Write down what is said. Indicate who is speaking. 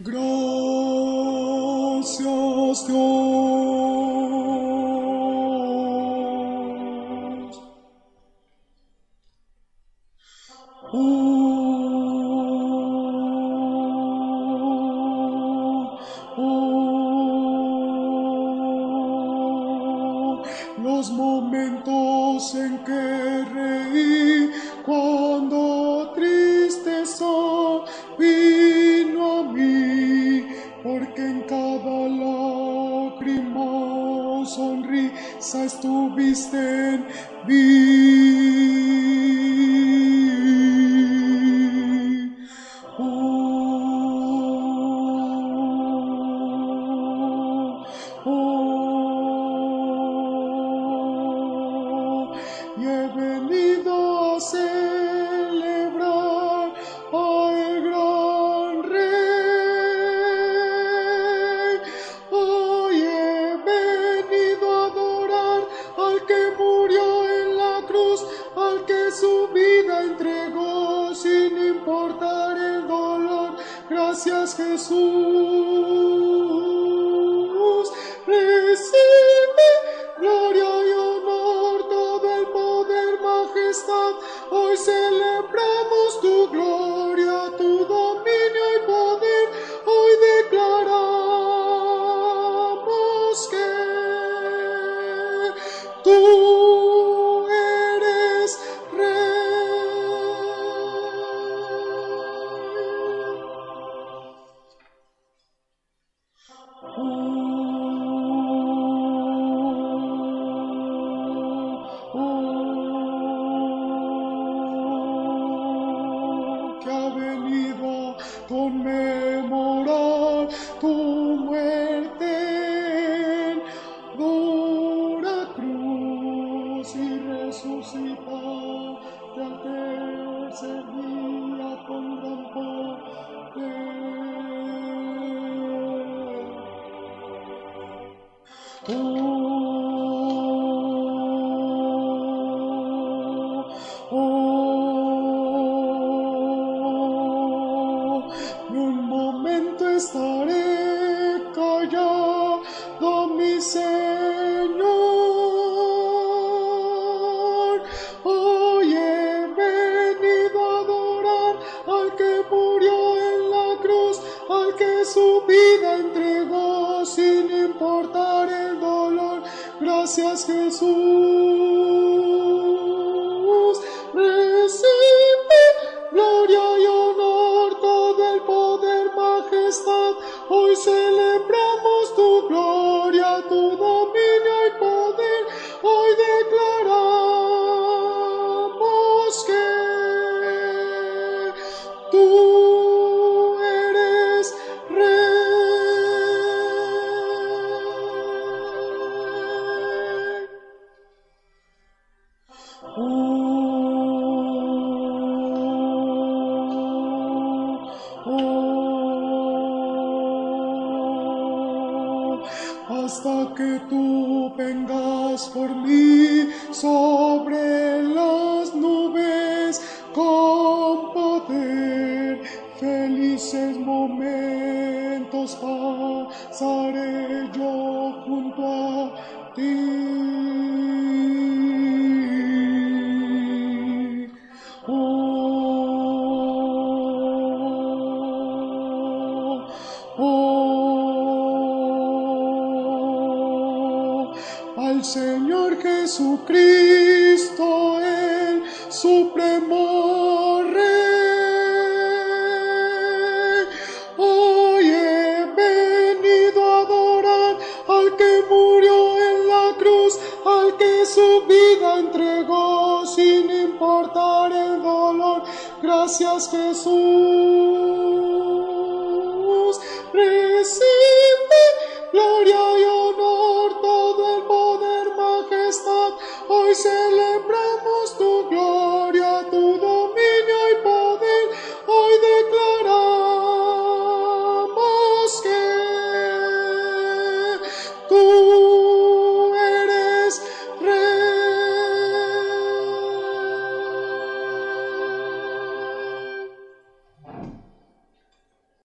Speaker 1: Gracias Dios. Oh, oh, los momentos en que reí cuando a mí, porque en cada lágrima sonrisa estuviste en mí. Gracias Jesús. Recibe gloria y honor, todo el poder, majestad. Hoy celebramos tu gloria, tu dominio y poder. Hoy declaramos que tú estaré callado, mi Señor. Gracias Jesús. Hasta que tú vengas por mí sobre las nubes con poder. Felices momentos pasaré yo junto a ti. al Señor Jesucristo, el supremo Rey. Hoy he venido a adorar al que murió en la cruz, al que su vida entregó sin importar el dolor. Gracias Jesús.